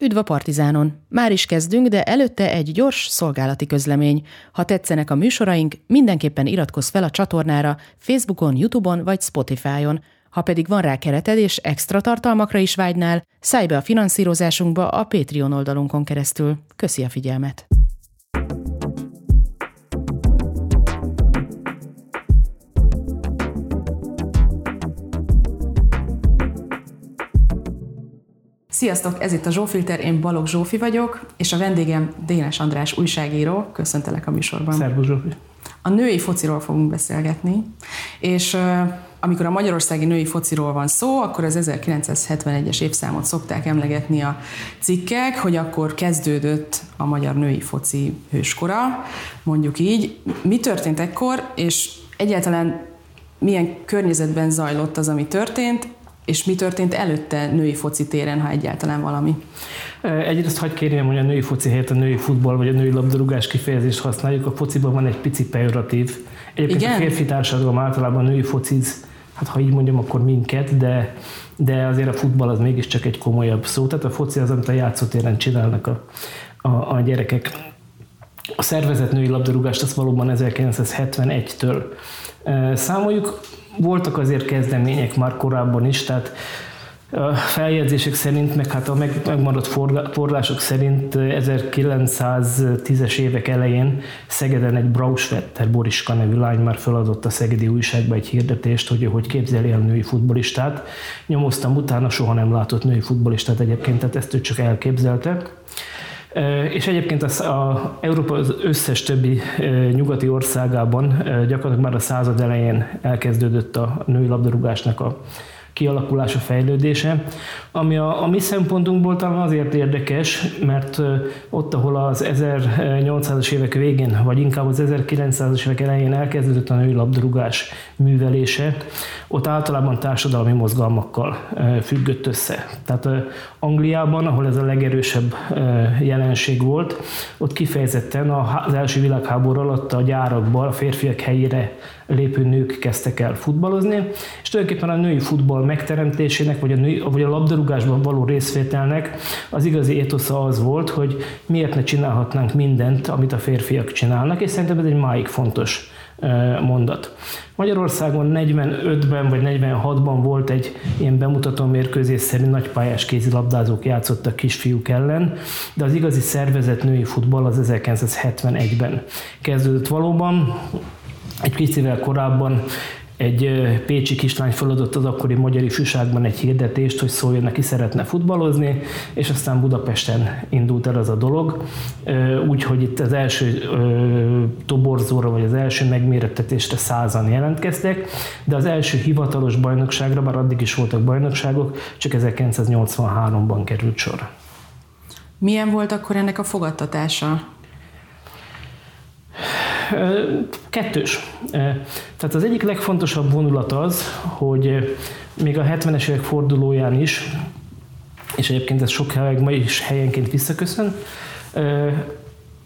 Üdv a Partizánon! Már is kezdünk, de előtte egy gyors szolgálati közlemény. Ha tetszenek a műsoraink, mindenképpen iratkozz fel a csatornára Facebookon, Youtube-on vagy Spotify-on. Ha pedig van rá kereted és extra tartalmakra is vágynál, szállj be a finanszírozásunkba a Patreon oldalunkon keresztül. Köszi a figyelmet! Sziasztok, ez itt a Zsófilter, én Balog Zsófi vagyok, és a vendégem Dénes András újságíró. Köszöntelek a műsorban. Szervusz Zsófi. A női fociról fogunk beszélgetni, és amikor a magyarországi női fociról van szó, akkor az 1971-es évszámot szokták emlegetni a cikkek, hogy akkor kezdődött a magyar női foci hőskora, mondjuk így. Mi történt ekkor, és egyáltalán milyen környezetben zajlott az, ami történt, és mi történt előtte női foci téren, ha egyáltalán valami? Egyrészt hagyd kérjem, hogy a női foci helyett a női futball vagy a női labdarúgás kifejezést használjuk. A fociban van egy pici pejoratív. Egyébként Igen? a férfi társadalom általában női fociz, hát ha így mondjam, akkor minket, de, de azért a futball az mégiscsak egy komolyabb szó. Tehát a foci az, amit a játszótéren csinálnak a, a, a gyerekek. A szervezet női labdarúgást azt valóban 1971-től számoljuk. Voltak azért kezdemények már korábban is, tehát a feljegyzések szerint, meg hát a megmaradt források szerint 1910-es évek elején Szegeden egy Brausvetter Boriska nevű lány már feladott a szegedi újságba egy hirdetést, hogy hogy képzeli el női futbolistát. Nyomoztam utána, soha nem látott női futbolistát egyébként, tehát ezt ő csak elképzelte. És egyébként az, a Európa az összes többi nyugati országában gyakorlatilag már a század elején elkezdődött a női labdarúgásnak a kialakulása, fejlődése, ami a, a mi szempontunkból talán azért érdekes, mert ott, ahol az 1800-as évek végén, vagy inkább az 1900-as évek elején elkezdődött a női labdarúgás művelése, ott általában társadalmi mozgalmakkal függött össze. Tehát Angliában, ahol ez a legerősebb jelenség volt, ott kifejezetten az első világháború alatt a gyárakban a férfiak helyére lépő nők kezdtek el futballozni, és tulajdonképpen a női futball megteremtésének, vagy a, női, vagy a labdarúgásban való részvételnek az igazi étosza az volt, hogy miért ne csinálhatnánk mindent, amit a férfiak csinálnak, és szerintem ez egy máig fontos mondat. Magyarországon 45-ben vagy 46-ban volt egy ilyen bemutató mérkőzés szerint nagypályás kézilabdázók játszottak kisfiúk ellen, de az igazi szervezett női futball az 1971-ben kezdődött valóban. Egy picivel korábban egy pécsi kislány feladott az akkori magyar ifjúságban egy hirdetést, hogy szóljon neki szeretne futballozni, és aztán Budapesten indult el az a dolog. Úgyhogy itt az első toborzóra, vagy az első megmérettetésre százan jelentkeztek, de az első hivatalos bajnokságra, már addig is voltak bajnokságok, csak 1983-ban került sor. Milyen volt akkor ennek a fogadtatása? Kettős. Tehát az egyik legfontosabb vonulat az, hogy még a 70-es évek fordulóján is, és egyébként ez sok helyen ma is helyenként visszaköszön,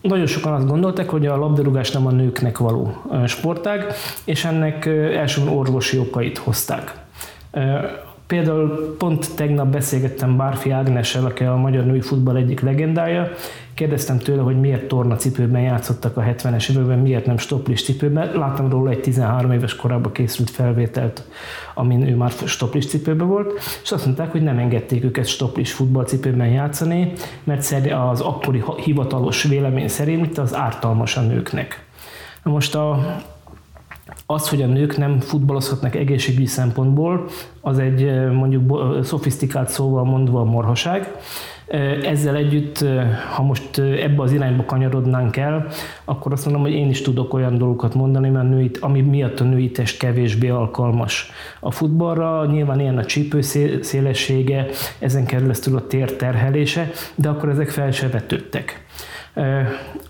nagyon sokan azt gondolták, hogy a labdarúgás nem a nőknek való sportág, és ennek elsősorban orvosi okait hozták. Például pont tegnap beszélgettem Bárfi Ágnessel, aki a magyar női futball egyik legendája. Kérdeztem tőle, hogy miért torna cipőben játszottak a 70-es években, miért nem stoplis cipőben. Láttam róla egy 13 éves korában készült felvételt, amin ő már stoplis cipőben volt, és azt mondták, hogy nem engedték őket stoplis futballcipőben játszani, mert az akkori hivatalos vélemény szerint az ártalmas a nőknek. Na most a az, hogy a nők nem futballozhatnak egészségügyi szempontból, az egy mondjuk szofisztikált szóval mondva marhaság. Ezzel együtt, ha most ebbe az irányba kanyarodnánk el, akkor azt mondom, hogy én is tudok olyan dolgokat mondani, mert női, ami miatt a női test kevésbé alkalmas a futballra. Nyilván ilyen a csípő szélessége, ezen keresztül a tér terhelése, de akkor ezek fel se vetődtek.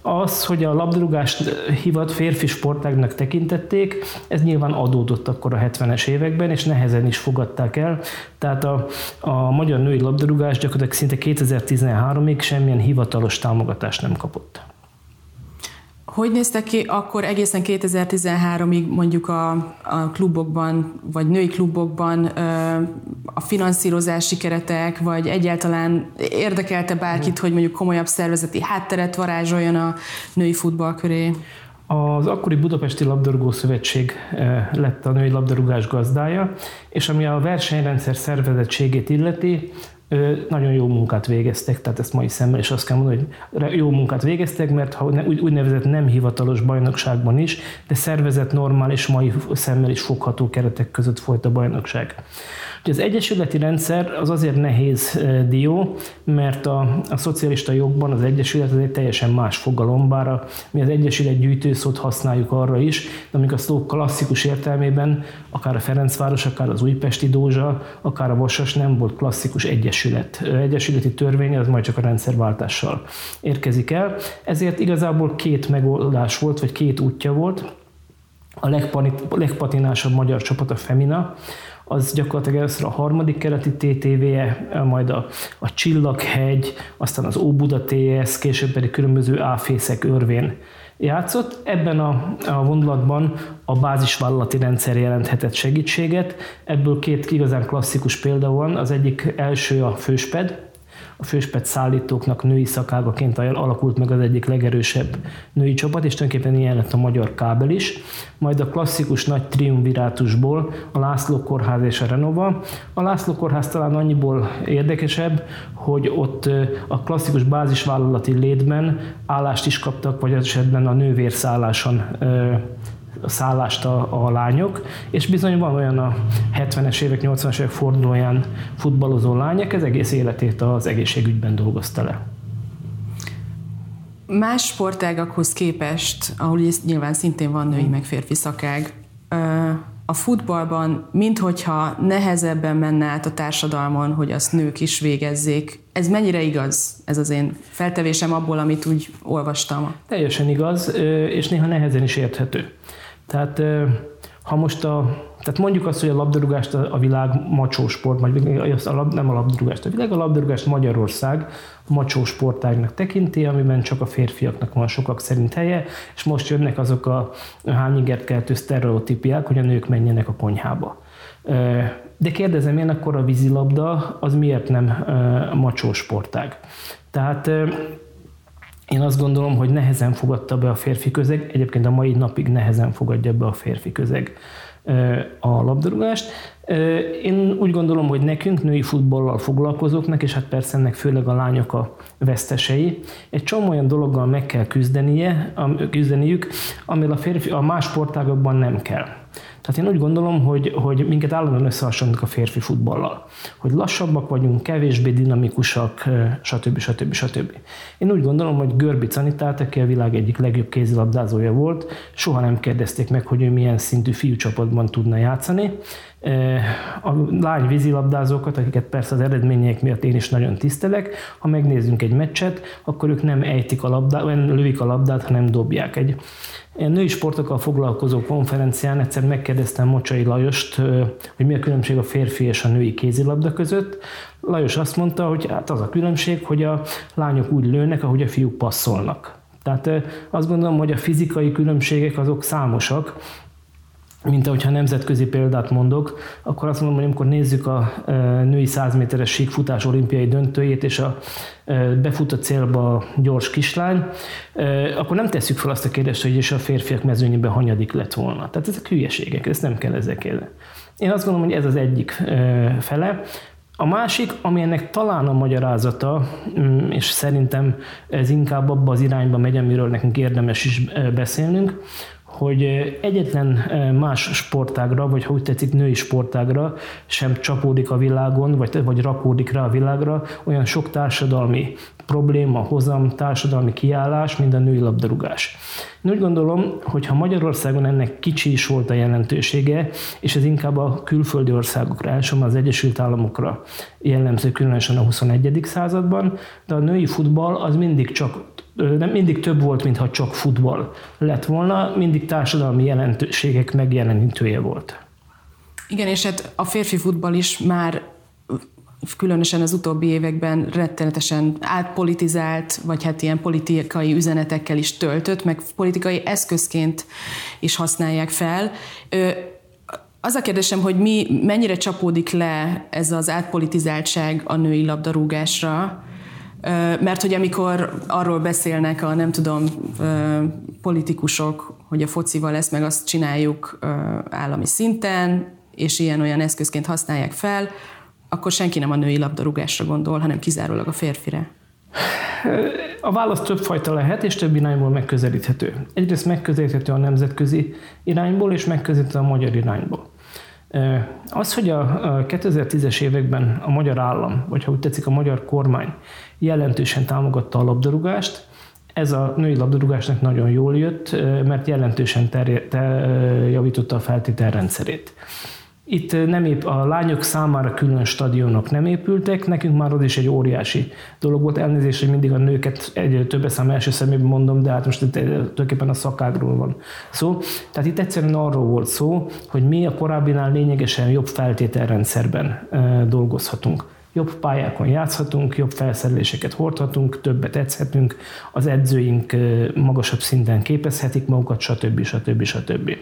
Az, hogy a labdarúgást hivat férfi sportágnak tekintették, ez nyilván adódott akkor a 70-es években, és nehezen is fogadták el. Tehát a, a magyar női labdarúgás gyakorlatilag szinte 2013-ig semmilyen hivatalos támogatást nem kapott. Hogy néztek ki akkor egészen 2013-ig mondjuk a, a klubokban, vagy női klubokban a finanszírozási keretek, vagy egyáltalán érdekelte bárkit, hogy mondjuk komolyabb szervezeti hátteret varázsoljon a női futball köré? Az akkori Budapesti Labdarúgó Szövetség lett a női labdarúgás gazdája, és ami a versenyrendszer szervezettségét illeti, nagyon jó munkát végeztek, tehát ezt mai szemmel is azt kell mondani, hogy jó munkát végeztek, mert ha úgynevezett nem hivatalos bajnokságban is, de szervezett normális mai szemmel is fogható keretek között folyt a bajnokság. Ugye az egyesületi rendszer az azért nehéz dió, mert a, a szocialista jogban az egyesület az egy teljesen más fogalom, bár a, mi az egyesület gyűjtőszót használjuk arra is, de amik a szó klasszikus értelmében, akár a Ferencváros, akár az Újpesti Dózsa, akár a Vasas nem volt klasszikus egyesület. Egyesületi törvény az majd csak a rendszerváltással érkezik el. Ezért igazából két megoldás volt, vagy két útja volt. A legpatinásabb magyar csapat a Femina, az gyakorlatilag először a harmadik keleti TTV-je, majd a, a Csillaghegy, aztán az Óbuda TS, később pedig különböző áfészek örvén játszott. Ebben a, a vonulatban a bázisvállalati rendszer jelenthetett segítséget. Ebből két igazán klasszikus példa van. Az egyik első a Fősped, a főspet szállítóknak női szakágaként alakult meg az egyik legerősebb női csapat, és tulajdonképpen ilyen lett a magyar kábel is. Majd a klasszikus nagy triumvirátusból a László Kórház és a Renova. A László Kórház talán annyiból érdekesebb, hogy ott a klasszikus bázisvállalati létben állást is kaptak, vagy esetben a nővérszálláson szállást a, a lányok, és bizony van olyan a 70-es évek, 80-es évek fordulóján futballozó lányok, ez egész életét az egészségügyben dolgozta le. Más sportágakhoz képest, ahol nyilván szintén van női meg férfi szakág, a futballban, minthogyha nehezebben menne át a társadalmon, hogy azt nők is végezzék. Ez mennyire igaz? Ez az én feltevésem abból, amit úgy olvastam. Teljesen igaz, és néha nehezen is érthető. Tehát ha most a, tehát mondjuk azt, hogy a labdarúgást a világ macsó sport, vagy nem a labdarúgást, a világ a labdarúgást Magyarország macsó sportágnak tekinti, amiben csak a férfiaknak van sokak szerint helye, és most jönnek azok a hányigert keltő sztereotípiák, hogy a nők menjenek a konyhába. De kérdezem én, akkor a vízilabda az miért nem macsó sportág? Tehát én azt gondolom, hogy nehezen fogadta be a férfi közeg, egyébként a mai napig nehezen fogadja be a férfi közeg a labdarúgást. Én úgy gondolom, hogy nekünk, női futballal foglalkozóknak, és hát persze ennek főleg a lányok a vesztesei, egy csomó olyan dologgal meg kell küzdenie, küzdeniük, amivel a, férfi, a más sportágokban nem kell. Tehát én úgy gondolom, hogy, hogy minket állandóan összehasonlítunk a férfi futballal. Hogy lassabbak vagyunk, kevésbé dinamikusak, stb. stb. stb. Én úgy gondolom, hogy Görbi Canitát, aki a világ egyik legjobb kézilabdázója volt, soha nem kérdezték meg, hogy ő milyen szintű fiúcsapatban tudna játszani. A lány vízilabdázókat, akiket persze az eredmények miatt én is nagyon tisztelek, ha megnézzünk egy meccset, akkor ők nem ejtik a labdát, nem lövik a labdát, hanem dobják. Egy női sportokkal foglalkozó konferencián egyszer megkérdeztem Mocsai Lajost, hogy mi a különbség a férfi és a női kézilabda között. Lajos azt mondta, hogy hát az a különbség, hogy a lányok úgy lőnek, ahogy a fiúk passzolnak. Tehát azt gondolom, hogy a fizikai különbségek azok számosak, mint ahogyha nemzetközi példát mondok, akkor azt mondom, hogy amikor nézzük a női 100 méteres síkfutás olimpiai döntőjét, és a befut a célba gyors kislány, akkor nem tesszük fel azt a kérdést, hogy is a férfiak mezőnyében hanyadik lett volna. Tehát ezek hülyeségek, ezt nem kell ezekkel. Én azt gondolom, hogy ez az egyik fele. A másik, ami ennek talán a magyarázata, mm, és szerintem ez inkább abba az irányba megy, amiről nekünk érdemes is beszélnünk, hogy egyetlen más sportágra, vagy ha úgy tetszik, női sportágra sem csapódik a világon, vagy, vagy rakódik rá a világra olyan sok társadalmi probléma, hozam, társadalmi kiállás, mint a női labdarúgás. Én úgy gondolom, hogy ha Magyarországon ennek kicsi is volt a jelentősége, és ez inkább a külföldi országokra, elsősorban az Egyesült Államokra jellemző, különösen a 21. században, de a női futball az mindig csak nem mindig több volt, mintha csak futball lett volna, mindig társadalmi jelentőségek megjelenítője volt. Igen, és hát a férfi futball is már különösen az utóbbi években rettenetesen átpolitizált, vagy hát ilyen politikai üzenetekkel is töltött, meg politikai eszközként is használják fel. Az a kérdésem, hogy mi mennyire csapódik le ez az átpolitizáltság a női labdarúgásra, mert hogy amikor arról beszélnek a nem tudom politikusok, hogy a focival ezt meg azt csináljuk állami szinten, és ilyen-olyan eszközként használják fel, akkor senki nem a női labdarúgásra gondol, hanem kizárólag a férfire. A válasz többfajta lehet, és több irányból megközelíthető. Egyrészt megközelíthető a nemzetközi irányból, és megközelíthető a magyar irányból. Az, hogy a 2010-es években a magyar állam, vagy ha úgy tetszik a magyar kormány jelentősen támogatta a labdarúgást, ez a női labdarúgásnak nagyon jól jött, mert jelentősen terje, ter, javította a feltételrendszerét. Itt nem épp a lányok számára külön stadionok nem épültek, nekünk már az is egy óriási dolog volt. Elnézést, hogy mindig a nőket egy több szám első szemében mondom, de hát most itt tulajdonképpen a szakágról van szó. Tehát itt egyszerűen arról volt szó, hogy mi a korábbinál lényegesen jobb feltételrendszerben dolgozhatunk jobb pályákon játszhatunk, jobb felszereléseket hordhatunk, többet edzhetünk, az edzőink magasabb szinten képezhetik magukat, stb. stb. stb.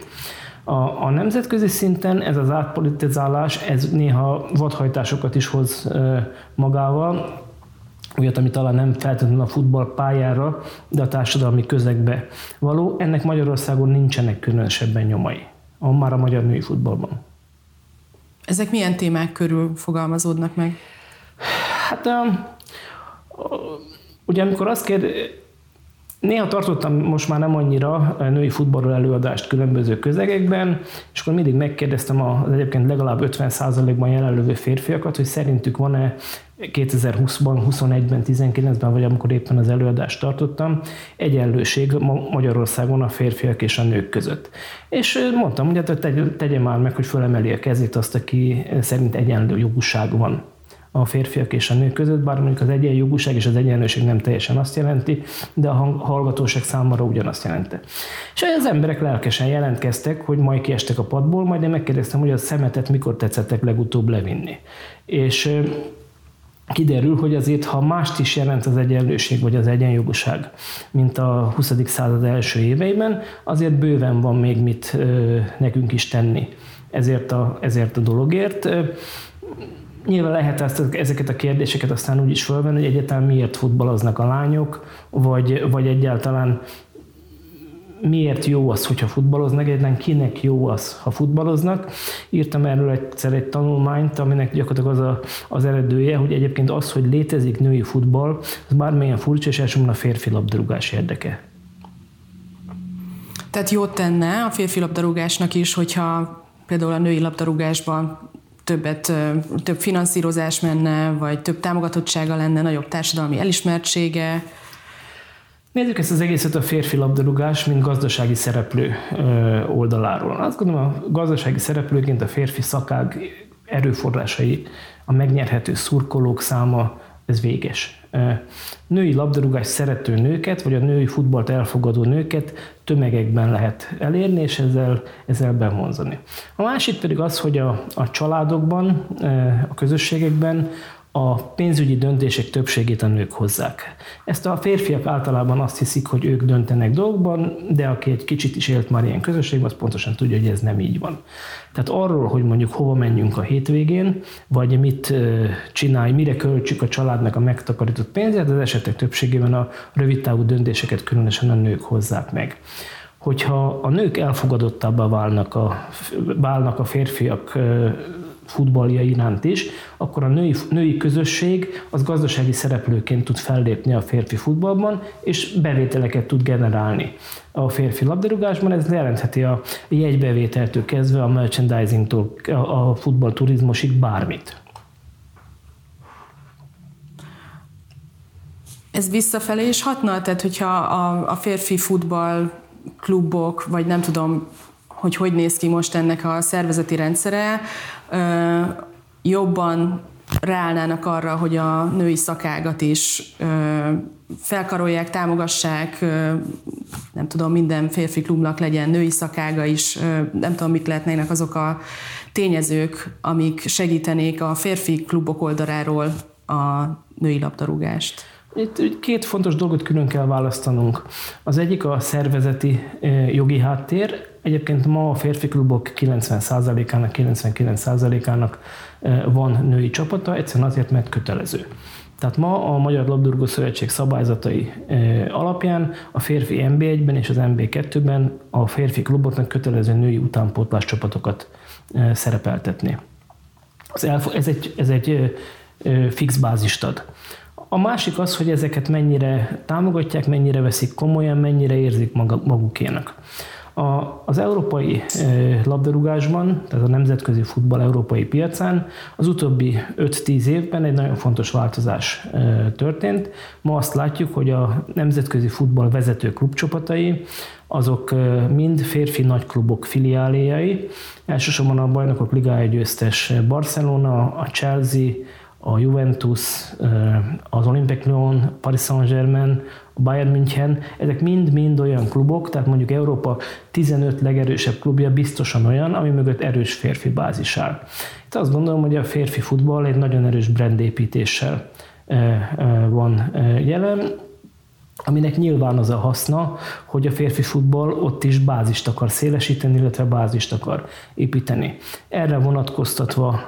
A, a nemzetközi szinten ez az átpolitizálás, ez néha vadhajtásokat is hoz magával, olyat, ami talán nem feltétlenül a futballpályára, de a társadalmi közegbe való. Ennek Magyarországon nincsenek különösebben nyomai, a már a magyar női futballban. Ezek milyen témák körül fogalmazódnak meg? Hát ugye amikor azt kérd, Néha tartottam most már nem annyira női futballról előadást különböző közegekben, és akkor mindig megkérdeztem az egyébként legalább 50%-ban jelenlevő férfiakat, hogy szerintük van-e 2020-ban, 21-ben, 19-ben, vagy amikor éppen az előadást tartottam, egyenlőség Magyarországon a férfiak és a nők között. És mondtam, hogy hát tegye már meg, hogy fölemeli a kezét azt, aki szerint egyenlő jogúság van a férfiak és a nők között, bár mondjuk az egyenjogúság és az egyenlőség nem teljesen azt jelenti, de a hallgatóság számára ugyanazt jelenti. És az emberek lelkesen jelentkeztek, hogy majd kiestek a padból, majd én megkérdeztem, hogy a szemetet mikor tetszettek legutóbb levinni. És kiderül, hogy azért, ha mást is jelent az egyenlőség vagy az egyenjogúság, mint a 20. század első éveiben, azért bőven van még mit nekünk is tenni ezért a, ezért a dologért. Nyilván lehet ezt, ezeket a kérdéseket aztán úgy is fölvenni, hogy egyáltalán miért futballoznak a lányok, vagy, vagy egyáltalán miért jó az, hogyha futballoznak, egyáltalán kinek jó az, ha futballoznak. Írtam erről egyszer egy tanulmányt, aminek gyakorlatilag az a, az eredője, hogy egyébként az, hogy létezik női futball, az bármilyen furcsa, és elsősorban a férfi labdarúgás érdeke. Tehát jót tenne a férfi labdarúgásnak is, hogyha például a női labdarúgásban többet, több finanszírozás menne, vagy több támogatottsága lenne, nagyobb társadalmi elismertsége. Nézzük ezt az egészet a férfi labdarúgás, mint gazdasági szereplő oldaláról. Azt gondolom, a gazdasági szereplőként a férfi szakág erőforrásai, a megnyerhető szurkolók száma, ez véges női labdarúgás szerető nőket, vagy a női futballt elfogadó nőket tömegekben lehet elérni, és ezzel, ezzel bevonzani. A másik pedig az, hogy a, a családokban, a közösségekben a pénzügyi döntések többségét a nők hozzák. Ezt a férfiak általában azt hiszik, hogy ők döntenek dolgokban, de aki egy kicsit is élt már ilyen közösségben, az pontosan tudja, hogy ez nem így van. Tehát arról, hogy mondjuk hova menjünk a hétvégén, vagy mit csinálj, mire költsük a családnak a megtakarított pénzét, az esetek többségében a rövidtávú döntéseket különösen a nők hozzák meg hogyha a nők elfogadottabbá válnak a, válnak a férfiak futballja iránt is, akkor a női, női közösség az gazdasági szereplőként tud fellépni a férfi futballban, és bevételeket tud generálni a férfi labdarúgásban. Ez jelentheti a jegybevételtől kezdve a merchandisingtól a futballturizmusig bármit. Ez visszafelé is hatna? Tehát, hogyha a, a férfi futball klubok, vagy nem tudom, hogy hogy néz ki most ennek a szervezeti rendszere, jobban ráállnának arra, hogy a női szakágat is felkarolják, támogassák, nem tudom, minden férfi klubnak legyen női szakága is, nem tudom, mik lehetnének azok a tényezők, amik segítenék a férfi klubok oldaláról a női labdarúgást. Itt két fontos dolgot külön kell választanunk. Az egyik a szervezeti jogi háttér. Egyébként ma a férfi klubok 90%-ának, 99%-ának van női csapata, egyszerűen azért, mert kötelező. Tehát ma a Magyar Labdarúgó Szövetség szabályzatai alapján a férfi NB1-ben és az NB2-ben a férfi kluboknak kötelező női utánpótlás csapatokat szerepeltetni. Ez egy, ez egy fix bázist ad. A másik az, hogy ezeket mennyire támogatják, mennyire veszik komolyan, mennyire érzik magukének. A, az európai labdarúgásban, tehát a nemzetközi futball európai piacán az utóbbi 5-10 évben egy nagyon fontos változás történt. Ma azt látjuk, hogy a nemzetközi futball vezető klubcsapatai azok mind férfi nagyklubok filiáléjai. Elsősorban a bajnokok ligája győztes Barcelona, a Chelsea, a Juventus, az Olympic Lyon, Paris Saint-Germain, a Bayern München, ezek mind-mind olyan klubok, tehát mondjuk Európa 15 legerősebb klubja biztosan olyan, ami mögött erős férfi bázis áll. Itt azt gondolom, hogy a férfi futball egy nagyon erős brandépítéssel van jelen, aminek nyilván az a haszna, hogy a férfi futball ott is bázist akar szélesíteni, illetve bázist akar építeni. Erre vonatkoztatva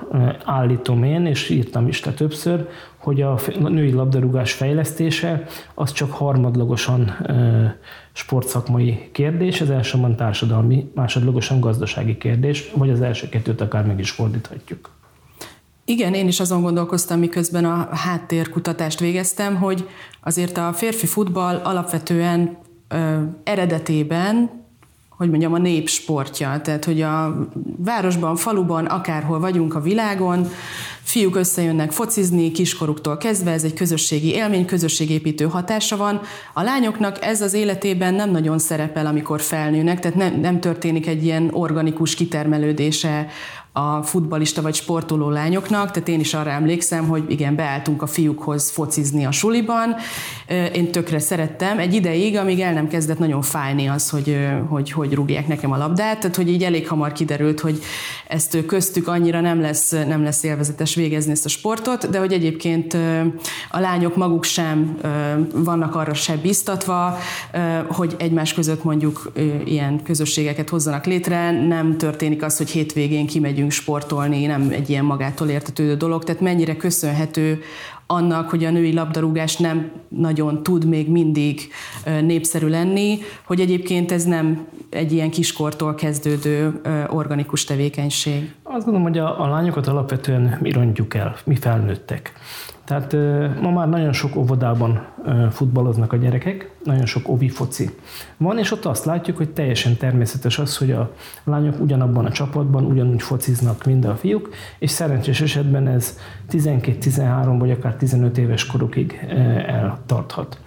állítom én, és írtam is le többször, hogy a női labdarúgás fejlesztése az csak harmadlagosan sportszakmai kérdés, ez elsősorban társadalmi, másodlagosan gazdasági kérdés, vagy az első kettőt akár meg is fordíthatjuk. Igen, én is azon gondolkoztam, miközben a háttérkutatást végeztem, hogy azért a férfi futball alapvetően ö, eredetében hogy mondjam, a népsportja. Tehát, hogy a városban, faluban, akárhol vagyunk a világon, fiúk összejönnek focizni kiskoruktól kezdve, ez egy közösségi élmény, közösségépítő hatása van. A lányoknak ez az életében nem nagyon szerepel, amikor felnőnek, tehát nem, nem történik egy ilyen organikus kitermelődése a futbalista vagy sportoló lányoknak, tehát én is arra emlékszem, hogy igen, beálltunk a fiúkhoz focizni a suliban, én tökre szerettem, egy ideig, amíg el nem kezdett nagyon fájni az, hogy, hogy, hogy rúgják nekem a labdát, tehát hogy így elég hamar kiderült, hogy ezt köztük annyira nem lesz, nem lesz élvezetes végezni ezt a sportot, de hogy egyébként a lányok maguk sem vannak arra se biztatva, hogy egymás között mondjuk ilyen közösségeket hozzanak létre, nem történik az, hogy hétvégén kimegyünk megyünk sportolni, nem egy ilyen magától értetődő dolog, tehát mennyire köszönhető annak, hogy a női labdarúgás nem nagyon tud még mindig népszerű lenni, hogy egyébként ez nem egy ilyen kiskortól kezdődő organikus tevékenység. Azt gondolom, hogy a, a lányokat alapvetően mi rontjuk el, mi felnőttek. Tehát ma már nagyon sok óvodában futballoznak a gyerekek, nagyon sok ovi foci van, és ott azt látjuk, hogy teljesen természetes az, hogy a lányok ugyanabban a csapatban ugyanúgy fociznak, mint a fiúk, és szerencsés esetben ez 12-13 vagy akár 15 éves korukig eltarthat.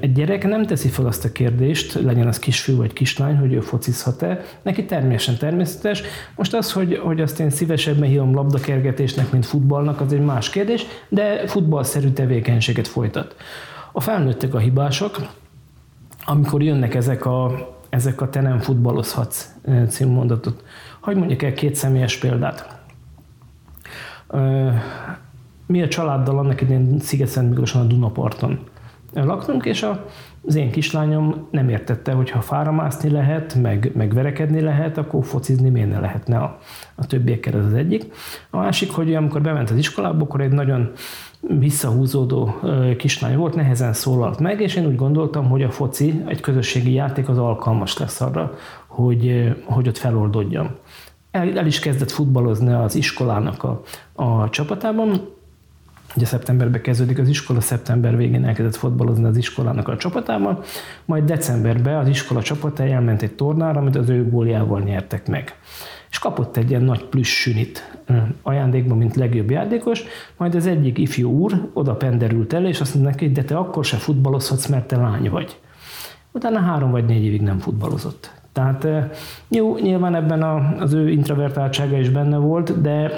Egy gyerek nem teszi fel azt a kérdést, legyen az kisfiú vagy kislány, hogy ő focizhat-e. Neki természetesen természetes. Most az, hogy, hogy azt én szívesebben hívom labdakergetésnek, mint futballnak, az egy más kérdés, de futballszerű tevékenységet folytat. A felnőttek a hibások, amikor jönnek ezek a, ezek a te nem futballozhatsz című mondatot. Hogy mondjuk el két személyes példát. Mi a családdal annak idén Sziget-Szent Miklóson a Dunaparton laktunk, és a, az én kislányom nem értette, hogy ha fára mászni lehet, meg, meg verekedni lehet, akkor focizni miért ne lehetne a, a többiekkel, ez az egyik. A másik, hogy amikor bement az iskolába, akkor egy nagyon visszahúzódó kislány volt, nehezen szólalt meg, és én úgy gondoltam, hogy a foci, egy közösségi játék az alkalmas lesz arra, hogy, hogy ott feloldódjam. El, el is kezdett futballozni az iskolának a, a csapatában, Ugye szeptemberben kezdődik az iskola, szeptember végén elkezdett fotbalozni az iskolának a csapatában, majd decemberben az iskola csapata elment egy tornára, amit az ő góljával nyertek meg. És kapott egy ilyen nagy plusz sünit ajándékban, mint legjobb játékos, majd az egyik ifjú úr oda penderült el, és azt mondta neki, de te akkor se futballozhatsz, mert te lány vagy. Utána három vagy négy évig nem futballozott. Tehát jó, nyilván ebben az ő introvertáltsága is benne volt, de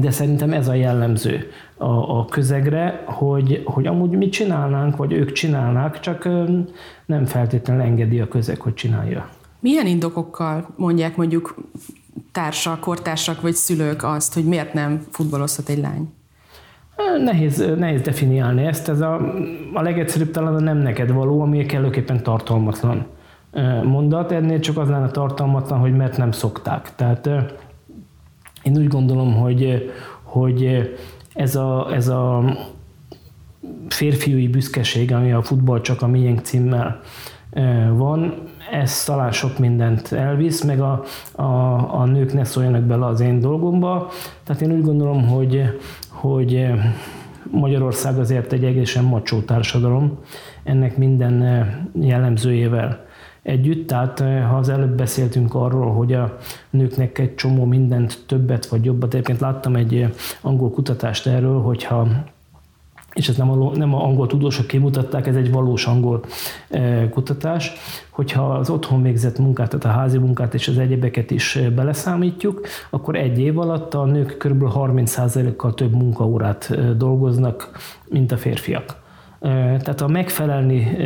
de szerintem ez a jellemző a, a közegre, hogy, hogy amúgy mit csinálnánk, vagy ők csinálnák, csak nem feltétlenül engedi a közeg, hogy csinálja. Milyen indokokkal mondják mondjuk társak, kortársak vagy szülők azt, hogy miért nem futballozhat egy lány? Nehéz, nehéz definiálni ezt, ez a, a legegyszerűbb talán a nem neked való, ami kellőképpen tartalmatlan mondat, ennél csak az lenne tartalmatlan, hogy mert nem szokták. Tehát én úgy gondolom, hogy, hogy ez a, ez a férfiúi büszkeség, ami a futball csak a miénk címmel van, ez talán sok mindent elvisz, meg a, a, a nők ne szóljanak bele az én dolgomba. Tehát én úgy gondolom, hogy, hogy Magyarország azért egy egészen macsó társadalom, ennek minden jellemzőjével együtt. Tehát ha az előbb beszéltünk arról, hogy a nőknek egy csomó mindent többet vagy jobbat, egyébként láttam egy angol kutatást erről, hogyha és ezt nem a, nem a angol tudósok kimutatták, ez egy valós angol e, kutatás, hogyha az otthon végzett munkát, tehát a házi munkát és az egyebeket is beleszámítjuk, akkor egy év alatt a nők kb. 30%-kal több munkaórát dolgoznak, mint a férfiak. Tehát a megfelelni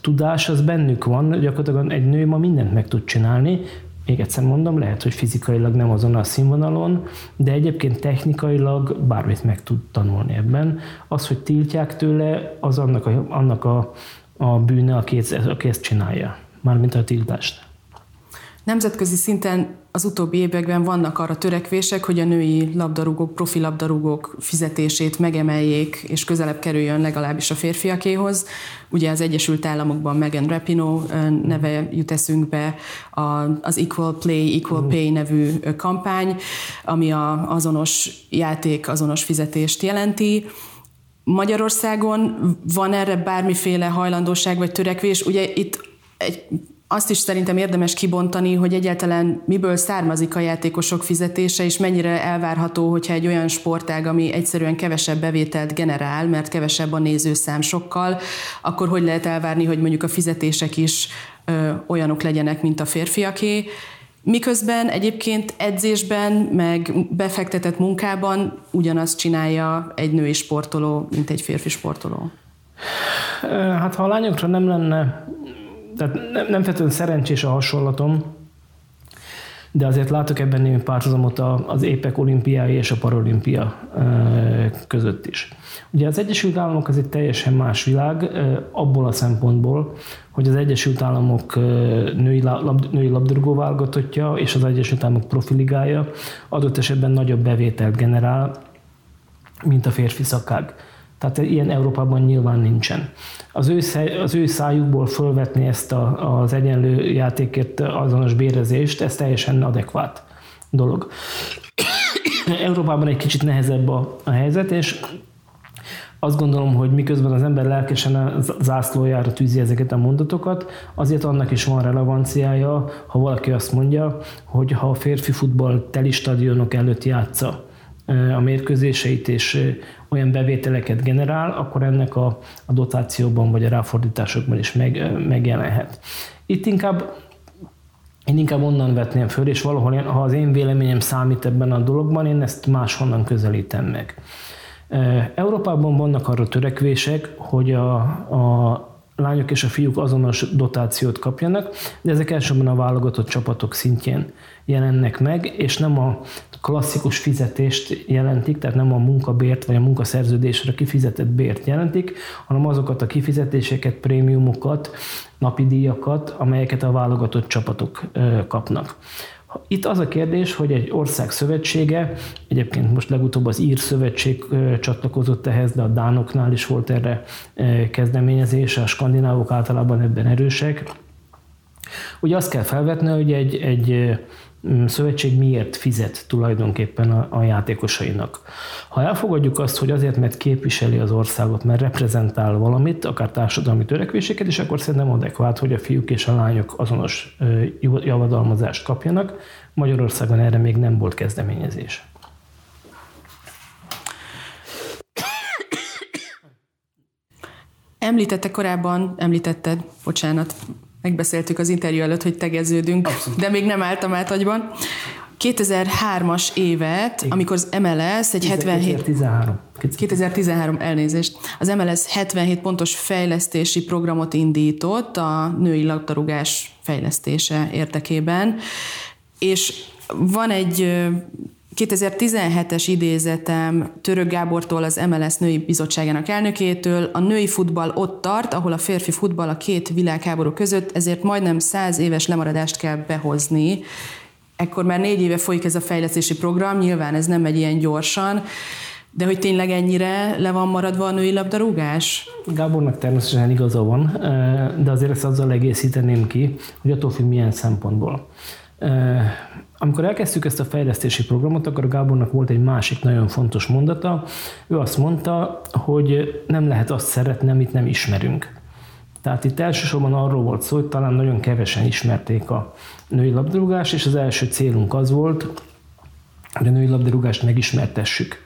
tudás az bennük van, gyakorlatilag egy nő ma mindent meg tud csinálni, még egyszer mondom, lehet, hogy fizikailag nem azon a színvonalon, de egyébként technikailag bármit meg tud tanulni ebben. Az, hogy tiltják tőle, az annak a, annak a, a bűne, aki aki ezt csinálja, mármint a tiltást. Nemzetközi szinten az utóbbi években vannak arra törekvések, hogy a női labdarúgók, profi labdarúgók fizetését megemeljék, és közelebb kerüljön legalábbis a férfiakéhoz. Ugye az Egyesült Államokban Megan Rapino neve jut eszünkbe, az Equal Play, Equal mm. Pay nevű kampány, ami a azonos játék, azonos fizetést jelenti. Magyarországon van erre bármiféle hajlandóság vagy törekvés? Ugye itt egy azt is szerintem érdemes kibontani, hogy egyáltalán miből származik a játékosok fizetése, és mennyire elvárható, hogyha egy olyan sportág, ami egyszerűen kevesebb bevételt generál, mert kevesebb a nézőszám sokkal, akkor hogy lehet elvárni, hogy mondjuk a fizetések is ö, olyanok legyenek, mint a férfiaké. Miközben egyébként edzésben, meg befektetett munkában ugyanazt csinálja egy női sportoló, mint egy férfi sportoló. Hát ha a lányokra nem lenne tehát nem, nem feltétlenül szerencsés a hasonlatom, de azért látok ebben némi párhuzamot az épek olimpiái és a paralimpia között is. Ugye az Egyesült Államok az egy teljesen más világ abból a szempontból, hogy az Egyesült Államok női, lab, női labdarúgó válogatottja és az Egyesült Államok profiligája adott esetben nagyobb bevételt generál, mint a férfi szakág. Tehát ilyen Európában nyilván nincsen. Az ő, az ő szájukból fölvetni ezt a, az egyenlő játékért azonos bérezést, ez teljesen adekvát dolog. Európában egy kicsit nehezebb a, a helyzet, és azt gondolom, hogy miközben az ember lelkesen a zászlójára tűzi ezeket a mondatokat, azért annak is van relevanciája, ha valaki azt mondja, hogy ha a férfi futball teli stadionok előtt játsza a mérkőzéseit, és olyan bevételeket generál, akkor ennek a, a dotációban vagy a ráfordításokban is meg, megjelenhet. Itt inkább én inkább onnan vetném föl, és valahol, ha az én véleményem számít ebben a dologban, én ezt máshonnan közelítem meg. Európában vannak arra törekvések, hogy a, a lányok és a fiúk azonos dotációt kapjanak, de ezek elsősorban a válogatott csapatok szintjén jelennek meg, és nem a klasszikus fizetést jelentik, tehát nem a munkabért vagy a munkaszerződésre kifizetett bért jelentik, hanem azokat a kifizetéseket, prémiumokat, napi díjakat, amelyeket a válogatott csapatok kapnak. Itt az a kérdés, hogy egy ország szövetsége, egyébként most legutóbb az Ír szövetség csatlakozott ehhez, de a Dánoknál is volt erre kezdeményezés, a skandinávok általában ebben erősek. Ugye azt kell felvetni, hogy egy, egy szövetség miért fizet tulajdonképpen a, a játékosainak. Ha elfogadjuk azt, hogy azért, mert képviseli az országot, mert reprezentál valamit, akár társadalmi törekvéseket, és akkor szerintem adekvát, hogy a fiúk és a lányok azonos javadalmazást kapjanak. Magyarországon erre még nem volt kezdeményezés. Említette korábban, említetted, bocsánat, megbeszéltük az interjú előtt, hogy tegeződünk, Abszolút. de még nem álltam át agyban. 2003-as évet, Igen. amikor az MLS egy 77... 2013. 2013 elnézést. Az MLS 77 pontos fejlesztési programot indított a női labdarúgás fejlesztése érdekében, és van egy 2017-es idézetem Török Gábortól, az MLS női bizottságának elnökétől, a női futball ott tart, ahol a férfi futball a két világháború között, ezért majdnem száz éves lemaradást kell behozni. Ekkor már négy éve folyik ez a fejlesztési program, nyilván ez nem megy ilyen gyorsan, de hogy tényleg ennyire le van maradva a női labdarúgás? Gábornak természetesen igaza van, de azért ezt azzal egészíteném ki, hogy attól függ milyen szempontból. Amikor elkezdtük ezt a fejlesztési programot, akkor Gábornak volt egy másik nagyon fontos mondata. Ő azt mondta, hogy nem lehet azt szeretni, amit nem ismerünk. Tehát itt elsősorban arról volt szó, hogy talán nagyon kevesen ismerték a női labdarúgást, és az első célunk az volt, hogy a női labdarúgást megismertessük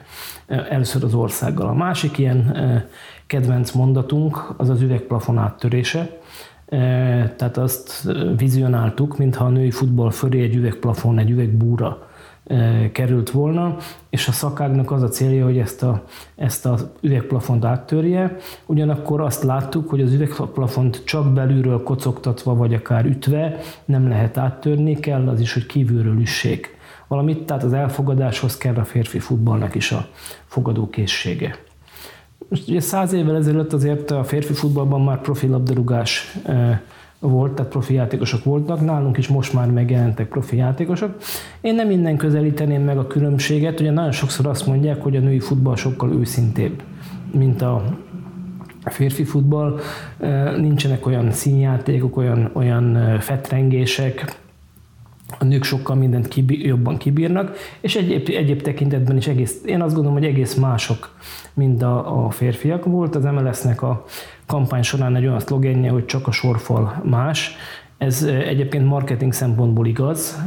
először az országgal. A másik ilyen kedvenc mondatunk az az üvegplafon áttörése, tehát azt vizionáltuk, mintha a női futball fölé egy üvegplafon, egy üvegbúra került volna, és a szakágnak az a célja, hogy ezt a, ezt a üvegplafont áttörje. Ugyanakkor azt láttuk, hogy az üvegplafont csak belülről kocogtatva, vagy akár ütve nem lehet áttörni, kell az is, hogy kívülről üssék valamit, tehát az elfogadáshoz kell a férfi futballnak is a fogadókészsége. Most ugye száz évvel ezelőtt azért a férfi futballban már profi labdarúgás volt, tehát profi játékosok voltak, nálunk is most már megjelentek profi játékosok. Én nem innen közelíteném meg a különbséget, ugye nagyon sokszor azt mondják, hogy a női futball sokkal őszintébb, mint a férfi futball. Nincsenek olyan színjátékok, olyan, olyan fetrengések, a nők sokkal mindent kibír, jobban kibírnak, és egyéb, egyéb tekintetben is egész, én azt gondolom, hogy egész mások, mint a, a férfiak. Volt az MLS-nek a kampány során egy olyan szlogenje, hogy csak a sorfal más, ez egyébként marketing szempontból igaz,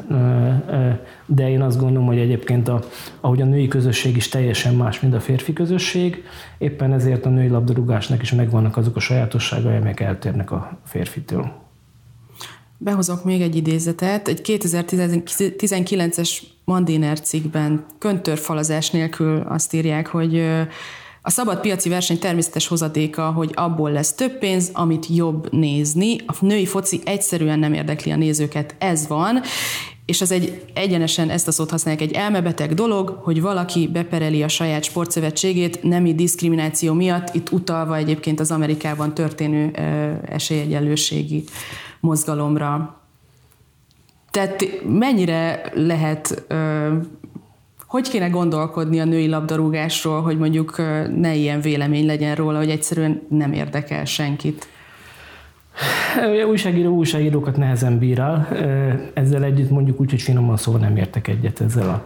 de én azt gondolom, hogy egyébként a, ahogy a női közösség is teljesen más, mint a férfi közösség, éppen ezért a női labdarúgásnak is megvannak azok a sajátosságai, amelyek eltérnek a férfitől. Behozok még egy idézetet. Egy 2019-es Mandiner cikkben köntörfalazás nélkül azt írják, hogy a szabad piaci verseny természetes hozadéka, hogy abból lesz több pénz, amit jobb nézni. A női foci egyszerűen nem érdekli a nézőket, ez van, és az egy egyenesen ezt a szót használják, egy elmebeteg dolog, hogy valaki bepereli a saját sportszövetségét nemi diszkrimináció miatt, itt utalva egyébként az Amerikában történő esélyegyenlőségi mozgalomra. Tehát mennyire lehet, hogy kéne gondolkodni a női labdarúgásról, hogy mondjuk ne ilyen vélemény legyen róla, hogy egyszerűen nem érdekel senkit? Újságíró újságírókat nehezen bírál. Ezzel együtt mondjuk úgy, hogy finoman szóval nem értek egyet ezzel a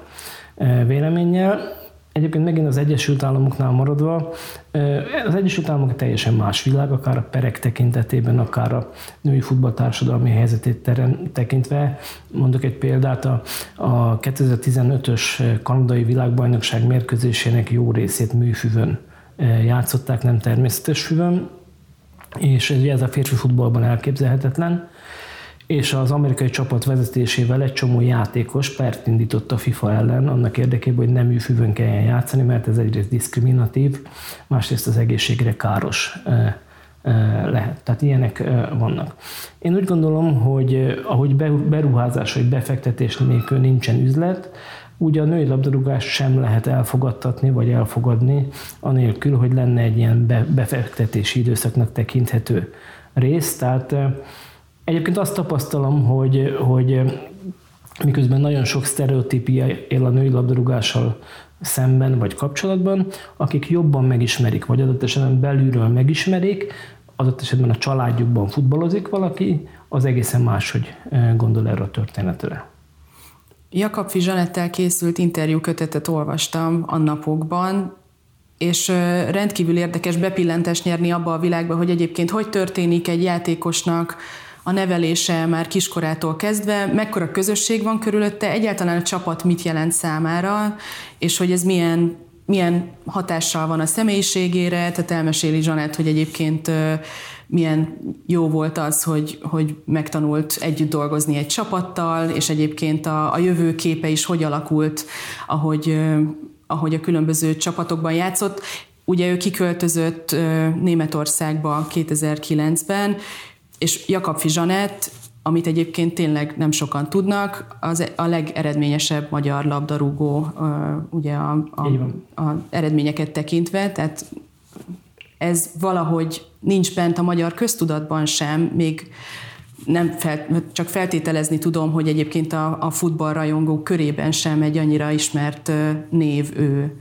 véleménnyel. Egyébként megint az Egyesült Államoknál maradva, az Egyesült Államok teljesen más világ, akár a perek tekintetében, akár a női futballtársadalmi helyzetét tekintve. Mondok egy példát, a, a 2015-ös kanadai világbajnokság mérkőzésének jó részét műfüvön játszották, nem természetes füvön, és ez, ez a férfi futballban elképzelhetetlen és az amerikai csapat vezetésével egy csomó játékos pert indított a FIFA ellen, annak érdekében, hogy nem műfűvön kelljen játszani, mert ez egyrészt diszkriminatív, másrészt az egészségre káros lehet. Tehát ilyenek vannak. Én úgy gondolom, hogy ahogy beruházás vagy befektetés nélkül nincsen üzlet, úgy a női labdarúgást sem lehet elfogadtatni vagy elfogadni, anélkül, hogy lenne egy ilyen befektetési időszaknak tekinthető rész. Tehát Egyébként azt tapasztalom, hogy, hogy miközben nagyon sok sztereotípia él a női labdarúgással szemben vagy kapcsolatban, akik jobban megismerik, vagy adott esetben belülről megismerik, adott esetben a családjukban futballozik valaki, az egészen máshogy gondol erre a történetre. Jakab Fizsanettel készült interjú kötetet olvastam a napokban, és rendkívül érdekes bepillentést nyerni abba a világba, hogy egyébként hogy történik egy játékosnak a nevelése már kiskorától kezdve, mekkora közösség van körülötte, egyáltalán a csapat mit jelent számára, és hogy ez milyen milyen hatással van a személyiségére, tehát elmeséli Zsanett, hogy egyébként milyen jó volt az, hogy, hogy megtanult együtt dolgozni egy csapattal, és egyébként a, a jövőképe is hogy alakult, ahogy, ahogy a különböző csapatokban játszott. Ugye ő kiköltözött Németországba 2009-ben, és Jakab Fizsanett, amit egyébként tényleg nem sokan tudnak, az a legeredményesebb magyar labdarúgó ugye a, a, a eredményeket tekintve, tehát ez valahogy nincs bent a magyar köztudatban sem, még nem fel, csak feltételezni tudom, hogy egyébként a, a futballrajongó körében sem egy annyira ismert név ő.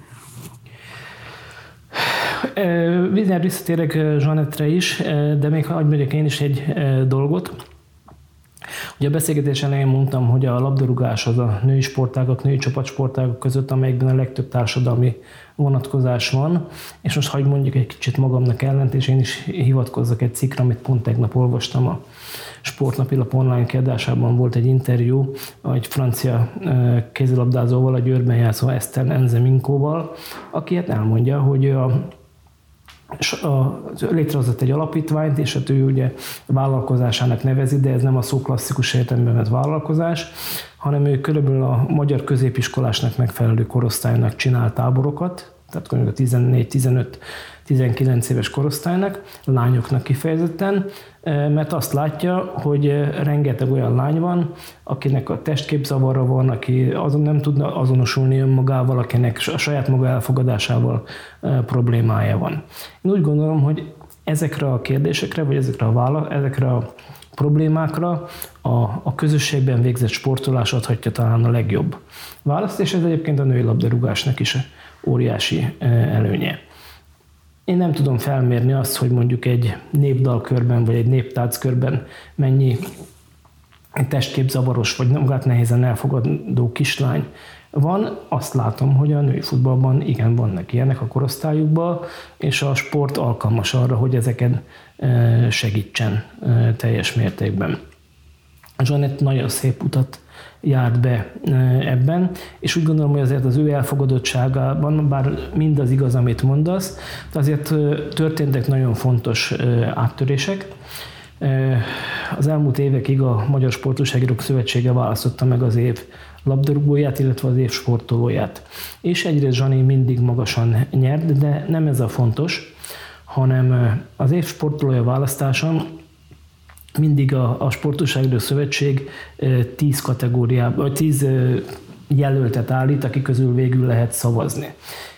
Mindjárt visszatérek Zsanettre is, de még hagyj mondjak én is egy dolgot. Ugye a beszélgetés elején mondtam, hogy a labdarúgás az a női sportágak, női csapatsportágak között, amelyekben a legtöbb társadalmi vonatkozás van, és most hagyj mondjuk egy kicsit magamnak ellent, és én is hivatkozzak egy cikkre, amit pont tegnap olvastam a Sportnapilap online kiadásában volt egy interjú egy francia kézilabdázóval, a Győrben játszó Eszter Enzeminkóval, aki hát elmondja, hogy a és a, létrehozott egy alapítványt, és hát ő ugye vállalkozásának nevezi, de ez nem a szó klasszikus értelemben vett vállalkozás, hanem ő körülbelül a magyar középiskolásnak megfelelő korosztálynak csinál táborokat, tehát a 14-15 19 éves korosztálynak, lányoknak kifejezetten, eh, mert azt látja, hogy eh, rengeteg olyan lány van, akinek a testképzavarra van, aki azon nem tudna azonosulni önmagával, akinek a saját maga elfogadásával eh, problémája van. Én úgy gondolom, hogy ezekre a kérdésekre, vagy ezekre a, vála, ezekre a problémákra a, a közösségben végzett sportolás adhatja talán a legjobb választ, és ez egyébként a női labdarúgásnak is óriási előnye. Én nem tudom felmérni azt, hogy mondjuk egy népdalkörben vagy egy néptáckörben mennyi testképzavaros vagy magát nehézen elfogadó kislány van. Azt látom, hogy a női futballban igen vannak ilyenek a korosztályukban, és a sport alkalmas arra, hogy ezeken e, segítsen e, teljes mértékben. Zsanett nagyon szép utat járt be ebben, és úgy gondolom, hogy azért az ő elfogadottságában, bár mindaz igaz, amit mondasz, azért történtek nagyon fontos áttörések. Az elmúlt évekig a Magyar Sportúságírók Szövetsége választotta meg az év labdarúgóját, illetve az év sportolóját. És egyrészt Zsani mindig magasan nyert, de nem ez a fontos, hanem az év sportolója választáson mindig a, a Sportúságidő Szövetség 10 kategóriában, vagy 10 jelöltet állít, akik közül végül lehet szavazni.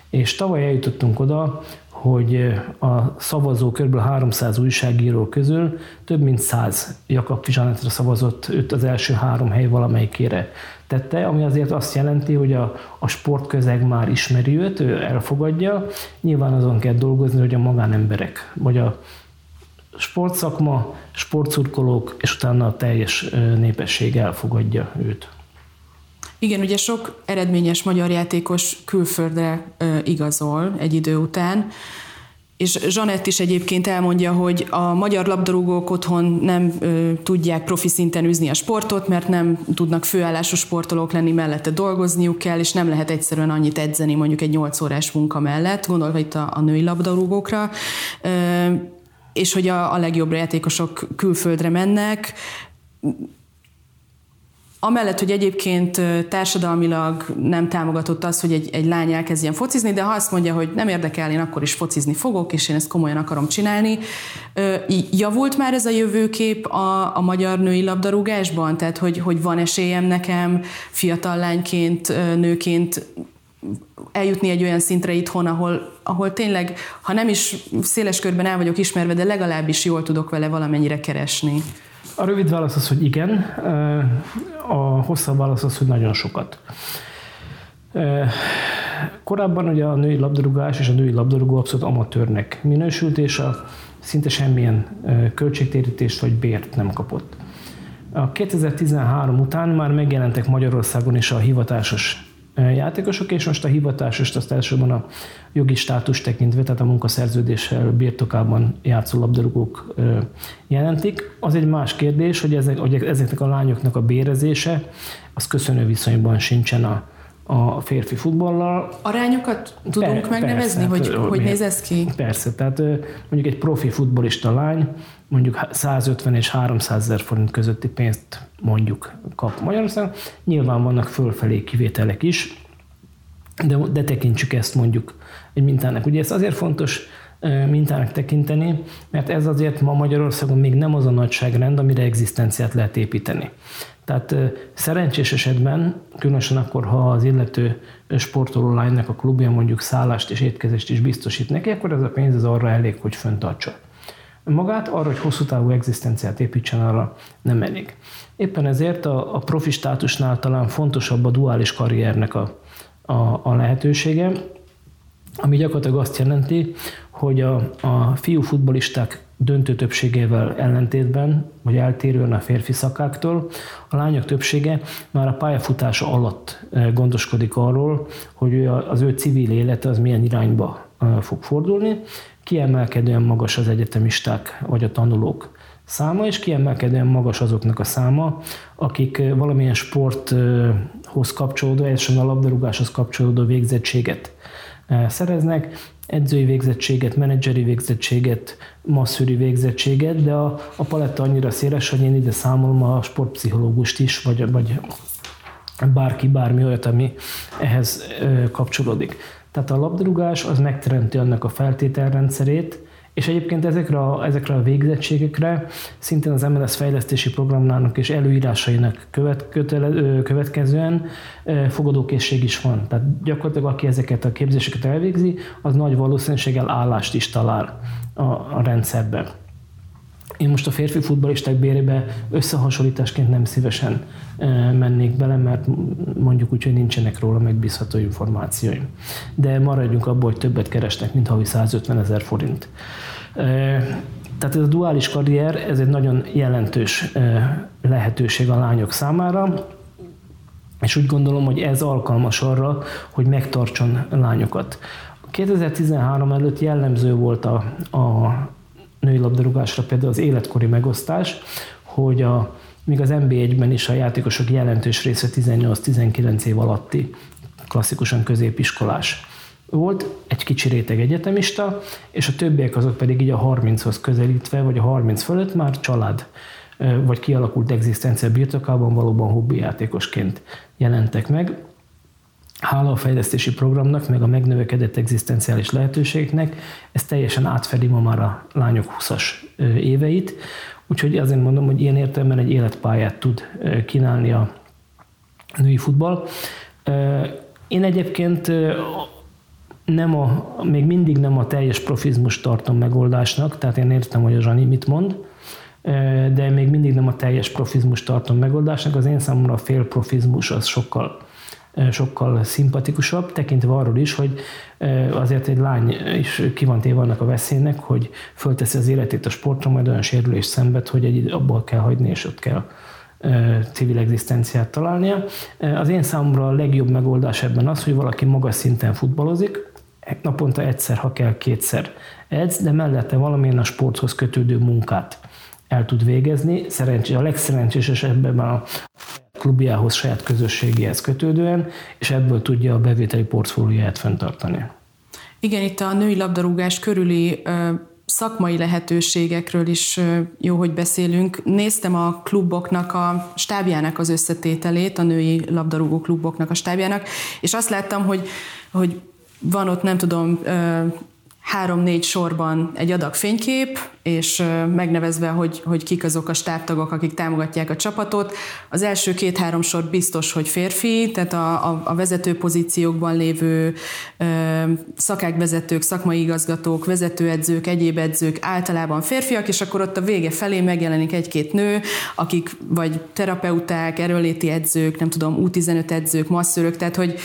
És tavaly eljutottunk oda, hogy a szavazó kb. 300 újságíró közül több mint 100 Jakab Fizsánetre szavazott, őt az első három hely valamelyikére tette, ami azért azt jelenti, hogy a, a sportközeg már ismeri őt, ő elfogadja, nyilván azon kell dolgozni, hogy a magánemberek, vagy a sportszakma, sportszurkolók, és utána a teljes népesség elfogadja őt. Igen, ugye sok eredményes magyar játékos külföldre igazol egy idő után, és Zsanett is egyébként elmondja, hogy a magyar labdarúgók otthon nem ö, tudják profi szinten üzni a sportot, mert nem tudnak főállású sportolók lenni, mellette dolgozniuk kell, és nem lehet egyszerűen annyit edzeni mondjuk egy 8 órás munka mellett, gondolva itt a, a női labdarúgókra. Ö, és hogy a, a legjobb játékosok külföldre mennek, Amellett, hogy egyébként társadalmilag nem támogatott az, hogy egy, egy lány elkezdjen focizni, de ha azt mondja, hogy nem érdekel, én akkor is focizni fogok, és én ezt komolyan akarom csinálni. Javult már ez a jövőkép a, a magyar női labdarúgásban? Tehát, hogy, hogy van esélyem nekem fiatal lányként, nőként eljutni egy olyan szintre itthon, ahol, ahol tényleg, ha nem is széles körben el vagyok ismerve, de legalábbis jól tudok vele valamennyire keresni. A rövid válasz az, hogy igen, a hosszabb válasz az, hogy nagyon sokat. Korábban ugye a női labdarúgás és a női labdarúgó abszolút amatőrnek minősült, és a szinte semmilyen költségtérítést vagy bért nem kapott. A 2013 után már megjelentek Magyarországon is a hivatásos játékosok, és most a hivatásos azt elsőben a jogi státus tekintve, tehát a munkaszerződéssel birtokában játszó labdarúgók jelentik. Az egy más kérdés, hogy, ezek, hogy ezeknek a lányoknak a bérezése az köszönő viszonyban sincsen a, a férfi futballal. Arányokat tudunk per, megnevezni, persze, hogy, hogy néz ez ki? Persze, tehát mondjuk egy profi futbolista lány mondjuk 150 és 300 ezer forint közötti pénzt mondjuk kap Magyarországon. Nyilván vannak fölfelé kivételek is, de, de tekintsük ezt mondjuk egy mintának. Ugye ez azért fontos mintának tekinteni, mert ez azért ma Magyarországon még nem az a nagyságrend, amire egzisztenciát lehet építeni. Tehát szerencsés esetben, különösen akkor, ha az illető sportoló lánynak a klubja mondjuk szállást és étkezést is biztosít neki, akkor ez a pénz az arra elég, hogy föntartsa. Magát arra, hogy hosszú távú egzisztenciát építsen, arra nem elég. Éppen ezért a, a profi státusnál talán fontosabb a duális karriernek a, a, a lehetősége, ami gyakorlatilag azt jelenti, hogy a, a fiú futbolisták döntő többségével ellentétben, vagy eltérően a férfi szakáktól, a lányok többsége már a pályafutása alatt eh, gondoskodik arról, hogy az ő civil élete az milyen irányba eh, fog fordulni. Kiemelkedően magas az egyetemisták vagy a tanulók száma, és kiemelkedően magas azoknak a száma, akik eh, valamilyen sporthoz kapcsolódó, és a labdarúgáshoz kapcsolódó végzettséget szereznek, edzői végzettséget, menedzseri végzettséget, masszőri végzettséget, de a, a paletta annyira széles, hogy én ide számolom a sportpszichológust is, vagy, vagy bárki, bármi olyat, ami ehhez kapcsolódik. Tehát a labdarúgás az megteremti annak a feltételrendszerét, és egyébként ezekre a, ezekre a végzettségekre szintén az MLS fejlesztési programnának és előírásainak követ, kötele, következően fogadókészség is van. Tehát gyakorlatilag aki ezeket a képzéseket elvégzi, az nagy valószínűséggel állást is talál a, a rendszerben. Én most a férfi futballisták bérébe összehasonlításként nem szívesen mennék bele, mert mondjuk úgy, hogy nincsenek róla megbízható információim. De maradjunk abból, hogy többet keresnek, mint havi 150 ezer forint. Tehát ez a duális karrier, ez egy nagyon jelentős lehetőség a lányok számára, és úgy gondolom, hogy ez alkalmas arra, hogy megtartson lányokat. 2013 előtt jellemző volt a, a női labdarúgásra például az életkori megosztás, hogy a, míg az NB1-ben is a játékosok jelentős része 18-19 év alatti, klasszikusan középiskolás volt, egy kicsi réteg egyetemista, és a többiek azok pedig így a 30-hoz közelítve, vagy a 30 fölött már család vagy kialakult egzisztencia birtokában valóban hobbi játékosként jelentek meg. Hála a fejlesztési programnak, meg a megnövekedett egzisztenciális lehetőségeknek, ez teljesen átfedi ma már a lányok 20-as éveit, úgyhogy azért mondom, hogy ilyen értelemben egy életpályát tud kínálni a női futball. Én egyébként nem a, még mindig nem a teljes profizmus tartom megoldásnak, tehát én értem, hogy a Zsani mit mond, de még mindig nem a teljes profizmus tartom megoldásnak. Az én számomra a fél profizmus az sokkal sokkal szimpatikusabb, tekintve arról is, hogy azért egy lány is ki van a veszélynek, hogy fölteszi az életét a sportra, majd olyan sérülés szenved, hogy egy abból kell hagyni, és ott kell civil egzisztenciát találnia. Az én számomra a legjobb megoldás ebben az, hogy valaki magas szinten futballozik, naponta egyszer, ha kell, kétszer edz, de mellette valamilyen a sporthoz kötődő munkát el tud végezni. Szerencsé, a legszerencsésesebben a klubjához, saját közösségéhez kötődően, és ebből tudja a bevételi portfólióját fenntartani. Igen, itt a női labdarúgás körüli szakmai lehetőségekről is jó, hogy beszélünk. Néztem a kluboknak a stábjának az összetételét, a női labdarúgó kluboknak a stábjának, és azt láttam, hogy, hogy van ott, nem tudom, három-négy sorban egy adag fénykép, és megnevezve, hogy, hogy kik azok a stábtagok, akik támogatják a csapatot. Az első két-három sor biztos, hogy férfi, tehát a, a, a vezető pozíciókban lévő ö, szakákvezetők, szakmai igazgatók, vezetőedzők, egyéb edzők általában férfiak, és akkor ott a vége felé megjelenik egy-két nő, akik vagy terapeuták, erőléti edzők, nem tudom, U15 edzők, masszörök, tehát hogy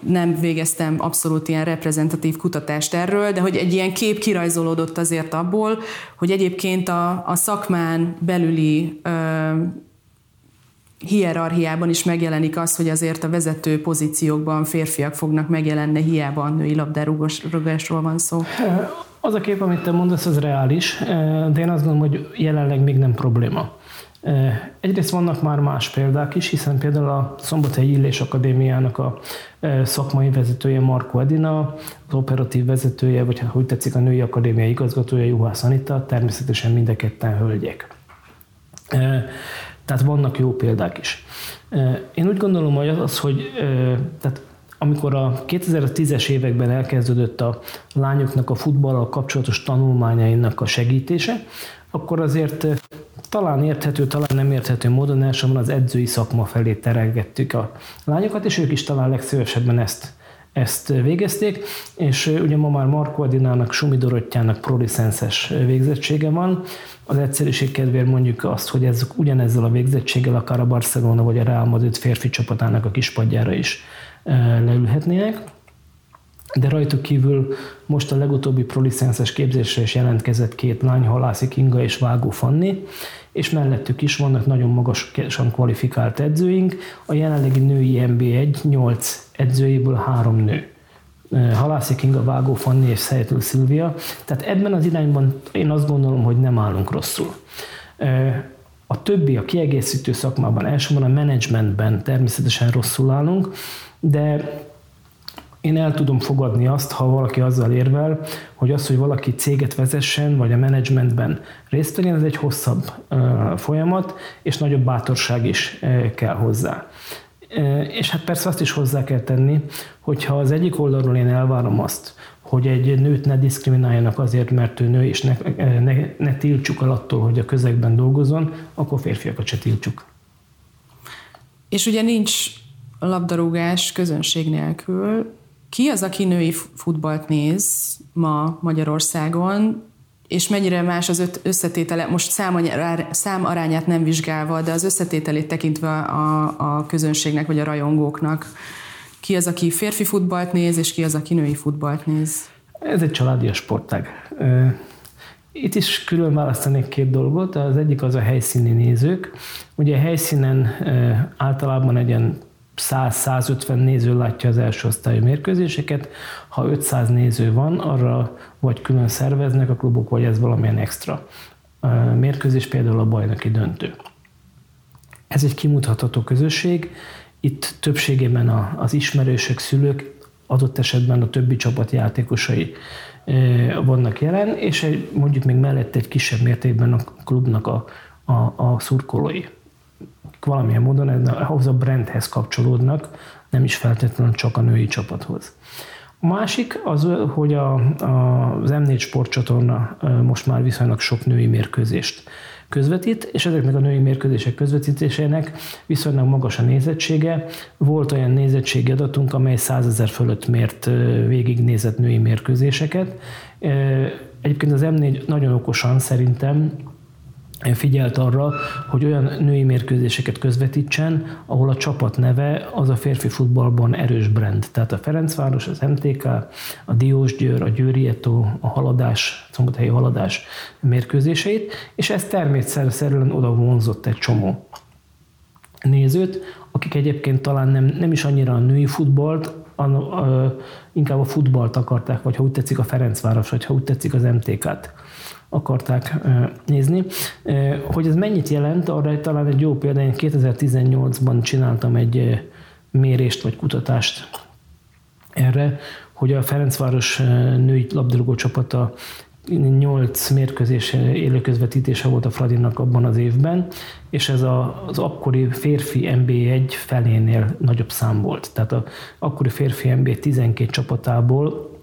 nem végeztem abszolút ilyen reprezentatív kutatást erről, de hogy egy ilyen kép kirajzolódott azért abból, hogy egyébként a, a szakmán belüli ö, hierarchiában is megjelenik az, hogy azért a vezető pozíciókban férfiak fognak megjelenni, hiába a női labdarúgásról van szó. Az a kép, amit te mondasz, az reális, de én azt gondolom, hogy jelenleg még nem probléma. Egyrészt vannak már más példák is, hiszen például a Szombathelyi Illés Akadémiának a szakmai vezetője Marko Edina, az operatív vezetője, vagy hát úgy tetszik a női akadémia igazgatója Juhász Anita, természetesen mind a ketten hölgyek. Tehát vannak jó példák is. Én úgy gondolom, hogy az, hogy tehát amikor a 2010-es években elkezdődött a lányoknak a futballal kapcsolatos tanulmányainak a segítése, akkor azért talán érthető, talán nem érthető módon elsősorban az edzői szakma felé terelgettük a lányokat, és ők is talán legszívesebben ezt, ezt végezték, és ugye ma már Marko Adinának, Sumi Dorottyának prolicenszes végzettsége van. Az egyszerűség kedvéért mondjuk azt, hogy ez ugyanezzel a végzettséggel akár a Barcelona vagy a Real Madrid férfi csapatának a kispadjára is leülhetnének de rajtuk kívül most a legutóbbi prolicenszes képzésre is jelentkezett két lány, Halászi Kinga és Vágó Fanni, és mellettük is vannak nagyon magasan kvalifikált edzőink. A jelenlegi női NB1 8 edzőjéből három nő. Halászi Kinga, Vágó Fanni és Szejtül Szilvia. Tehát ebben az irányban én azt gondolom, hogy nem állunk rosszul. A többi, a kiegészítő szakmában, elsősorban a menedzsmentben természetesen rosszul állunk, de én el tudom fogadni azt, ha valaki azzal érvel, hogy az, hogy valaki céget vezessen, vagy a menedzsmentben részt vegyen, ez egy hosszabb folyamat, és nagyobb bátorság is kell hozzá. És hát persze azt is hozzá kell tenni, hogyha az egyik oldalról én elvárom azt, hogy egy nőt ne diszkrimináljanak azért, mert ő nő, és ne, ne, ne tiltsuk el attól, hogy a közegben dolgozon, akkor férfiakat se tiltsuk. És ugye nincs labdarúgás közönség nélkül, ki az, aki női futballt néz ma Magyarországon, és mennyire más az összetétele, most szám arányát nem vizsgálva, de az összetételét tekintve a, a közönségnek vagy a rajongóknak. Ki az, aki férfi futballt néz, és ki az, aki női futballt néz? Ez egy családi sportág. Itt is külön választanék két dolgot. Az egyik az a helyszíni nézők. Ugye a helyszínen általában egy ilyen 100-150 néző látja az első osztályú mérkőzéseket, ha 500 néző van, arra vagy külön szerveznek a klubok, vagy ez valamilyen extra mérkőzés, például a bajnoki döntő. Ez egy kimutatható közösség, itt többségében az ismerősök, szülők, adott esetben a többi csapat játékosai vannak jelen, és mondjuk még mellett egy kisebb mértékben a klubnak a, a, a szurkolói valamilyen módon ahhoz a brandhez kapcsolódnak, nem is feltétlenül csak a női csapathoz. A másik az, hogy a, a, az M4 sportcsatorna most már viszonylag sok női mérkőzést közvetít, és ezeknek a női mérkőzések közvetítésének viszonylag magas a nézettsége. Volt olyan nézettségi adatunk, amely 100 ezer fölött mért végignézett női mérkőzéseket. Egyébként az M4 nagyon okosan szerintem figyelt arra, hogy olyan női mérkőzéseket közvetítsen, ahol a csapat neve az a férfi futballban erős brand. Tehát a Ferencváros, az MTK, a Diósgyőr, a Győri Eto, a Haladás, Szombathelyi Haladás mérkőzéseit, és ez természetszerűen oda vonzott egy csomó nézőt, akik egyébként talán nem, nem is annyira a női futballt, a, a, inkább a futballt akarták, vagy ha úgy tetszik a Ferencváros, vagy ha úgy tetszik az MTK-t akarták nézni. Hogy ez mennyit jelent, arra talán egy jó példa, én 2018-ban csináltam egy mérést vagy kutatást erre, hogy a Ferencváros női labdarúgó csapata 8 mérkőzés élő közvetítése volt a Fradinak abban az évben, és ez a, az akkori férfi NB1 felénél nagyobb szám volt. Tehát az akkori férfi NB 12 csapatából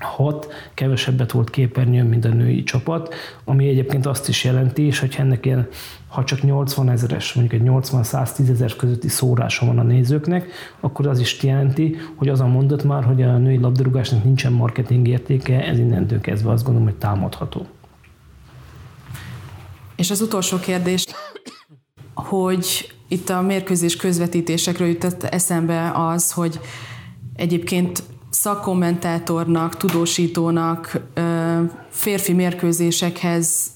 hat kevesebbet volt képernyőn, mint a női csapat, ami egyébként azt is jelenti, és hogy ennek ilyen, ha csak 80 ezeres, mondjuk egy 80-110 ezer közötti szórása van a nézőknek, akkor az is jelenti, hogy az a mondat már, hogy a női labdarúgásnak nincsen marketing értéke, ez innentől kezdve azt gondolom, hogy támadható. És az utolsó kérdés, hogy itt a mérkőzés közvetítésekről jutott eszembe az, hogy egyébként szakkommentátornak, tudósítónak, férfi mérkőzésekhez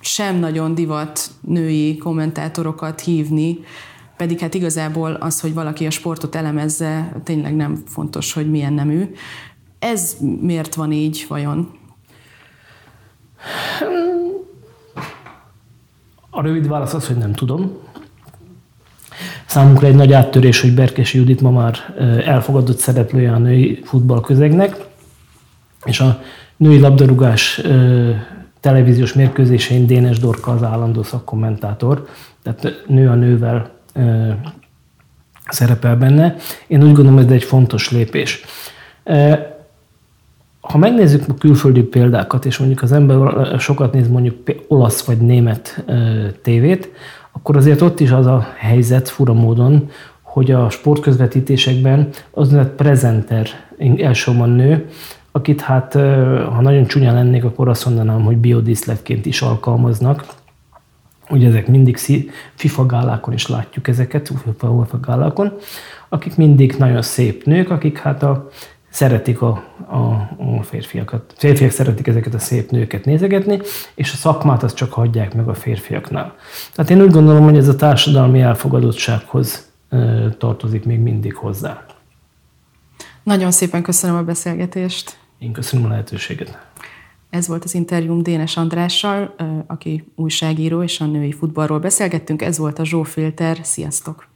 sem nagyon divat női kommentátorokat hívni, pedig hát igazából az, hogy valaki a sportot elemezze, tényleg nem fontos, hogy milyen nemű. Ez miért van így vajon? A rövid válasz az, hogy nem tudom. Számunkra egy nagy áttörés, hogy Berkesi Judit ma már elfogadott szereplője a női futballközegnek, és a női labdarúgás televíziós mérkőzésein Dénes Dorka az állandó szakkommentátor, tehát nő a nővel szerepel benne. Én úgy gondolom, ez egy fontos lépés. Ha megnézzük a külföldi példákat, és mondjuk az ember sokat néz mondjuk olasz vagy német tévét, akkor azért ott is az a helyzet fura módon, hogy a sportközvetítésekben az lett prezenter elsősorban nő, akit hát, ha nagyon csúnya lennék, akkor azt mondanám, hogy biodíszletként is alkalmaznak. Ugye ezek mindig FIFA gálákon is látjuk ezeket, FIFA gálákon, akik mindig nagyon szép nők, akik hát a, szeretik a, a, a férfiakat. Férfiak szeretik ezeket a szép nőket nézegetni, és a szakmát azt csak hagyják meg a férfiaknál. Tehát én úgy gondolom, hogy ez a társadalmi elfogadottsághoz tartozik még mindig hozzá. Nagyon szépen köszönöm a beszélgetést. Én köszönöm a lehetőséget. Ez volt az interjúm Dénes Andrással, aki újságíró és a női futballról beszélgettünk. Ez volt a Zsófilter. Sziasztok!